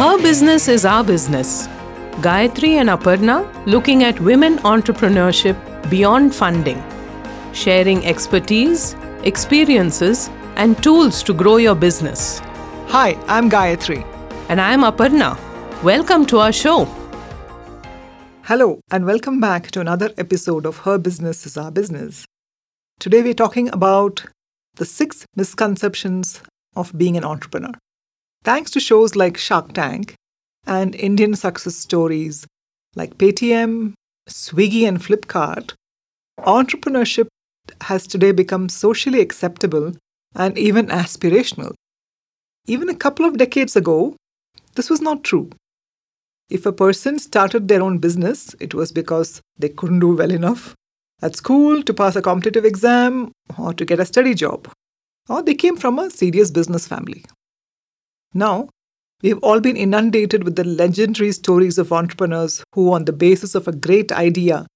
Her business is our business. Gayatri and Aparna looking at women entrepreneurship beyond funding, sharing expertise, experiences, and tools to grow your business. Hi, I'm Gayatri. And I'm Aparna. Welcome to our show. Hello, and welcome back to another episode of Her Business is Our Business. Today, we're talking about the six misconceptions of being an entrepreneur. Thanks to shows like Shark Tank and Indian success stories like Paytm, Swiggy, and Flipkart, entrepreneurship has today become socially acceptable and even aspirational. Even a couple of decades ago, this was not true. If a person started their own business, it was because they couldn't do well enough at school to pass a competitive exam or to get a steady job, or they came from a serious business family. Now, we have all been inundated with the legendary stories of entrepreneurs who, on the basis of a great idea,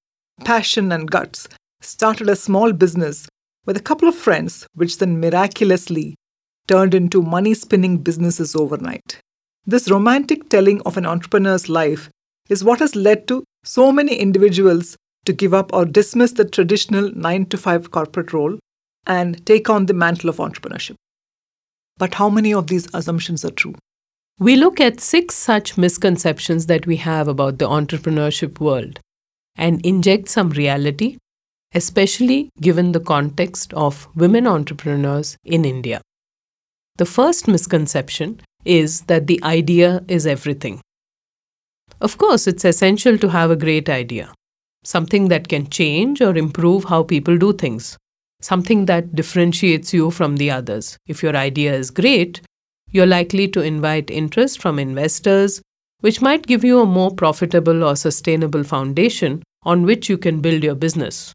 passion, and guts, started a small business with a couple of friends, which then miraculously turned into money spinning businesses overnight. This romantic telling of an entrepreneur's life is what has led to so many individuals to give up or dismiss the traditional 9 to 5 corporate role and take on the mantle of entrepreneurship. But how many of these assumptions are true? We look at six such misconceptions that we have about the entrepreneurship world and inject some reality, especially given the context of women entrepreneurs in India. The first misconception is that the idea is everything. Of course, it's essential to have a great idea, something that can change or improve how people do things, something that differentiates you from the others. If your idea is great, you're likely to invite interest from investors, which might give you a more profitable or sustainable foundation on which you can build your business.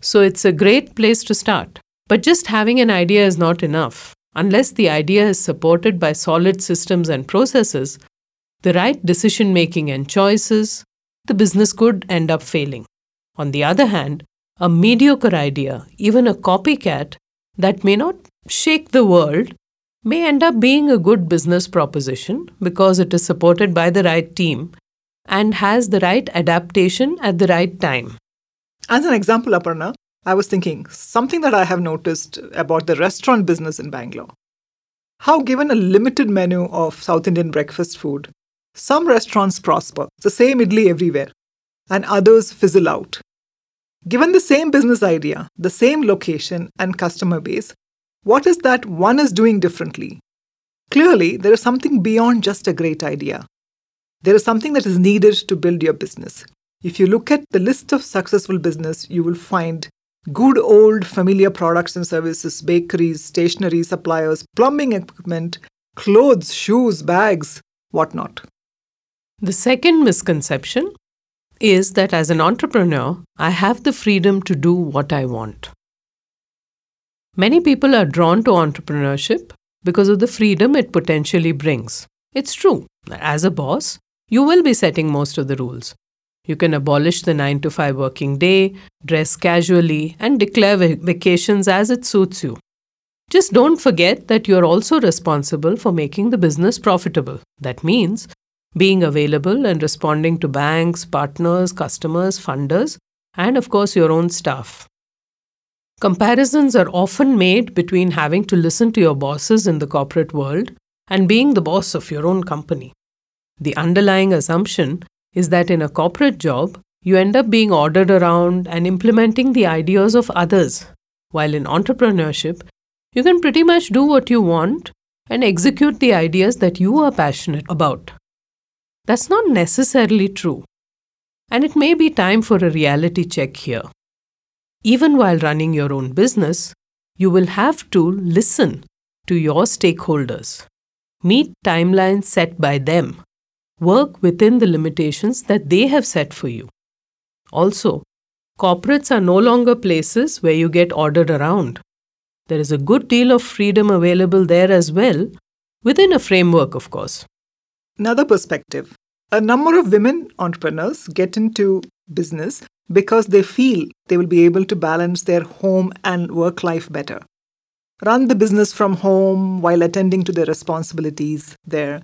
So it's a great place to start. But just having an idea is not enough. Unless the idea is supported by solid systems and processes, the right decision making and choices, the business could end up failing. On the other hand, a mediocre idea, even a copycat that may not shake the world, may end up being a good business proposition because it is supported by the right team and has the right adaptation at the right time. As an example, Aparna, I was thinking something that I have noticed about the restaurant business in Bangalore. How, given a limited menu of South Indian breakfast food, some restaurants prosper, it's the same idli everywhere, and others fizzle out. Given the same business idea, the same location and customer base, what is that one is doing differently? Clearly, there is something beyond just a great idea. There is something that is needed to build your business. If you look at the list of successful business, you will find good old familiar products and services, bakeries, stationery suppliers, plumbing equipment, clothes, shoes, bags, whatnot. The second misconception is that as an entrepreneur, I have the freedom to do what I want. Many people are drawn to entrepreneurship because of the freedom it potentially brings. It's true. As a boss, you will be setting most of the rules. You can abolish the 9 to 5 working day, dress casually, and declare vacations as it suits you. Just don't forget that you're also responsible for making the business profitable. That means being available and responding to banks, partners, customers, funders, and of course your own staff. Comparisons are often made between having to listen to your bosses in the corporate world and being the boss of your own company. The underlying assumption is that in a corporate job, you end up being ordered around and implementing the ideas of others, while in entrepreneurship, you can pretty much do what you want and execute the ideas that you are passionate about. That's not necessarily true, and it may be time for a reality check here. Even while running your own business, you will have to listen to your stakeholders, meet timelines set by them Work within the limitations that they have set for you. Also, corporates are no longer places where you get ordered around. There is a good deal of freedom available there as well, within a framework, of course. Another perspective a number of women entrepreneurs get into business because they feel they will be able to balance their home and work life better. Run the business from home while attending to their responsibilities there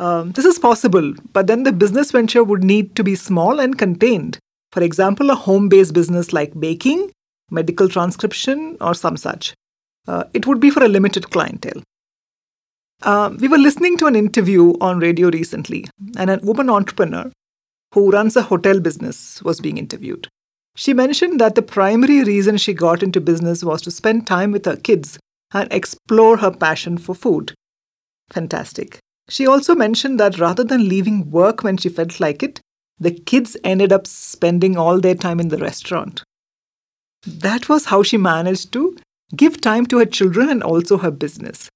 Um, this is possible, but then the business venture would need to be small and contained. For example, a home based business like baking, medical transcription, or some such. Uh, it would be for a limited clientele. Uh, we were listening to an interview on radio recently, and a woman entrepreneur who runs a hotel business was being interviewed. She mentioned that the primary reason she got into business was to spend time with her kids and explore her passion for food. Fantastic. She also mentioned that rather than leaving work when she felt like it, the kids ended up spending all their time in the restaurant. That was how she managed to give time to her children and also her business.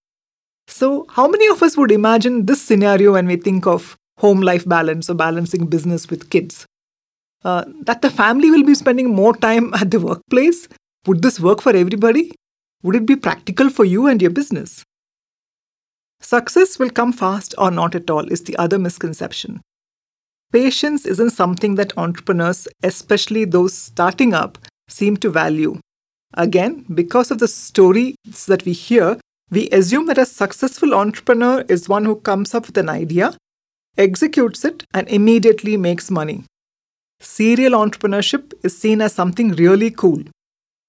So, how many of us would imagine this scenario when we think of home life balance or balancing business with kids? Uh, that the family will be spending more time at the workplace? Would this work for everybody? Would it be practical for you and your business? Success will come fast or not at all is the other misconception. Patience isn't something that entrepreneurs, especially those starting up, seem to value. Again, because of the stories that we hear, we assume that a successful entrepreneur is one who comes up with an idea, executes it, and immediately makes money. Serial entrepreneurship is seen as something really cool.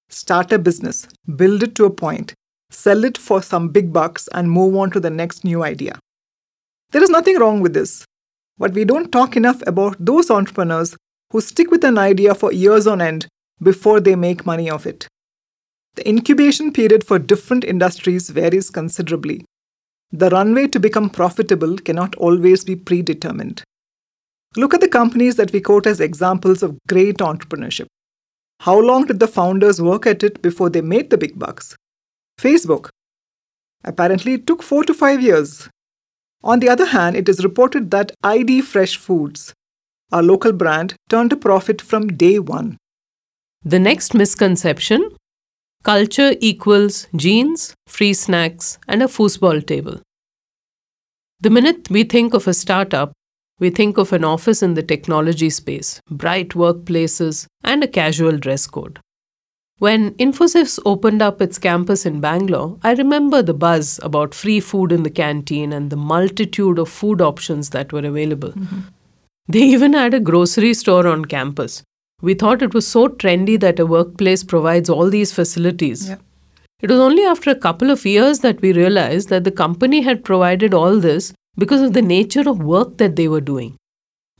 Start a business, build it to a point, sell it for some big bucks, and move on to the next new idea. There is nothing wrong with this, but we don't talk enough about those entrepreneurs who stick with an idea for years on end before they make money of it. The incubation period for different industries varies considerably. The runway to become profitable cannot always be predetermined. Look at the companies that we quote as examples of great entrepreneurship. How long did the founders work at it before they made the big bucks? Facebook. Apparently, it took four to five years. On the other hand, it is reported that ID Fresh Foods, our local brand, turned a profit from day one. The next misconception culture equals jeans, free snacks, and a foosball table. The minute we think of a startup, we think of an office in the technology space, bright workplaces, and a casual dress code. When Infosys opened up its campus in Bangalore, I remember the buzz about free food in the canteen and the multitude of food options that were available. Mm-hmm. They even had a grocery store on campus. We thought it was so trendy that a workplace provides all these facilities. Yeah. It was only after a couple of years that we realized that the company had provided all this because of the nature of work that they were doing.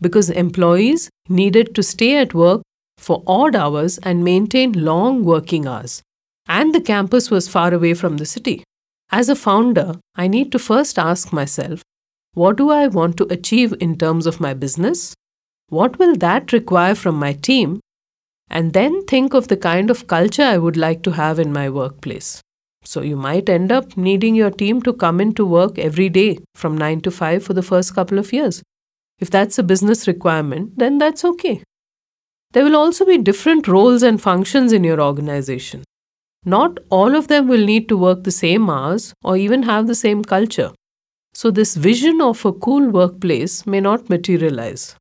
Because employees needed to stay at work for odd hours and maintain long working hours. And the campus was far away from the city. As a founder, I need to first ask myself what do I want to achieve in terms of my business? What will that require from my team? And then think of the kind of culture I would like to have in my workplace. So you might end up needing your team to come into work every day from 9 to 5 for the first couple of years. If that's a business requirement, then that's okay. There will also be different roles and functions in your organization. Not all of them will need to work the same hours or even have the same culture. So, this vision of a cool workplace may not materialize.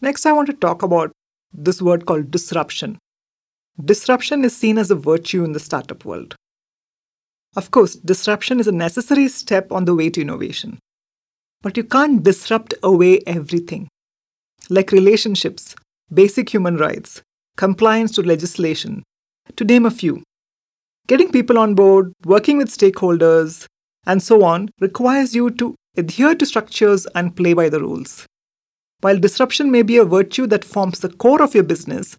Next, I want to talk about this word called disruption. Disruption is seen as a virtue in the startup world. Of course, disruption is a necessary step on the way to innovation. But you can't disrupt away everything. Like relationships, basic human rights, compliance to legislation, to name a few. Getting people on board, working with stakeholders, and so on requires you to adhere to structures and play by the rules. While disruption may be a virtue that forms the core of your business,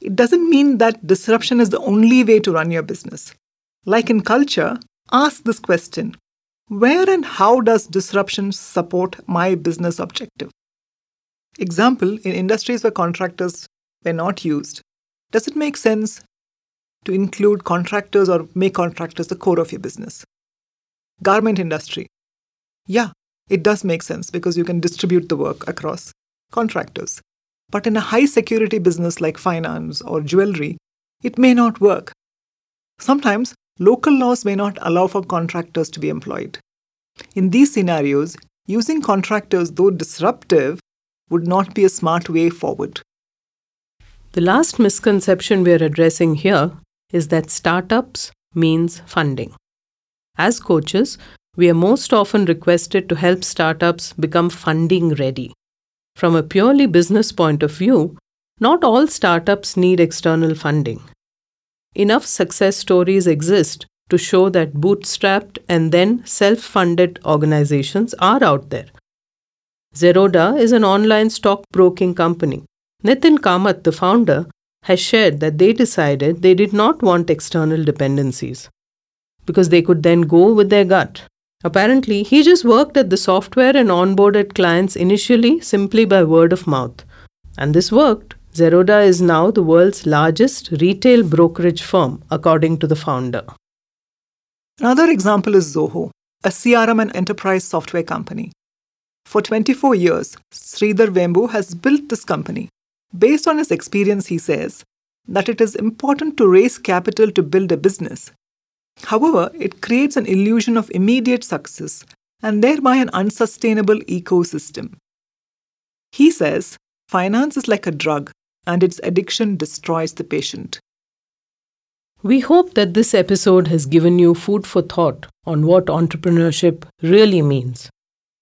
it doesn't mean that disruption is the only way to run your business. Like in culture, ask this question Where and how does disruption support my business objective? Example In industries where contractors were not used, does it make sense to include contractors or make contractors the core of your business? Garment industry. Yeah, it does make sense because you can distribute the work across contractors. But in a high security business like finance or jewelry, it may not work. Sometimes local laws may not allow for contractors to be employed. In these scenarios, using contractors, though disruptive, would not be a smart way forward. The last misconception we are addressing here is that startups means funding. As coaches, we are most often requested to help startups become funding ready. From a purely business point of view, not all startups need external funding. Enough success stories exist to show that bootstrapped and then self funded organizations are out there. Zerodha is an online stockbroking company. Nithin Kamath, the founder, has shared that they decided they did not want external dependencies because they could then go with their gut. Apparently, he just worked at the software and onboarded clients initially simply by word of mouth. And this worked. Zerodha is now the world's largest retail brokerage firm, according to the founder. Another example is Zoho, a CRM and enterprise software company. For 24 years, Sridhar Vembu has built this company. Based on his experience, he says that it is important to raise capital to build a business However, it creates an illusion of immediate success and thereby an unsustainable ecosystem. He says finance is like a drug and its addiction destroys the patient. We hope that this episode has given you food for thought on what entrepreneurship really means.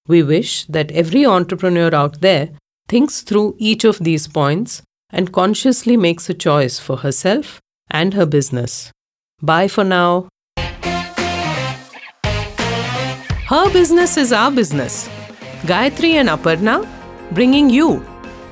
We wish that every entrepreneur out there thinks through each of these points and consciously makes a choice for herself and her business. Bye for now. Her business is our business. Gayatri and Aparna bringing you,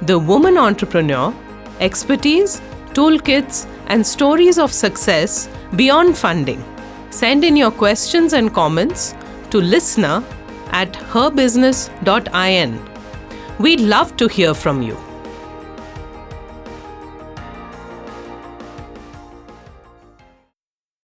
the woman entrepreneur, expertise, toolkits, and stories of success beyond funding. Send in your questions and comments to listener at herbusiness.in. We'd love to hear from you.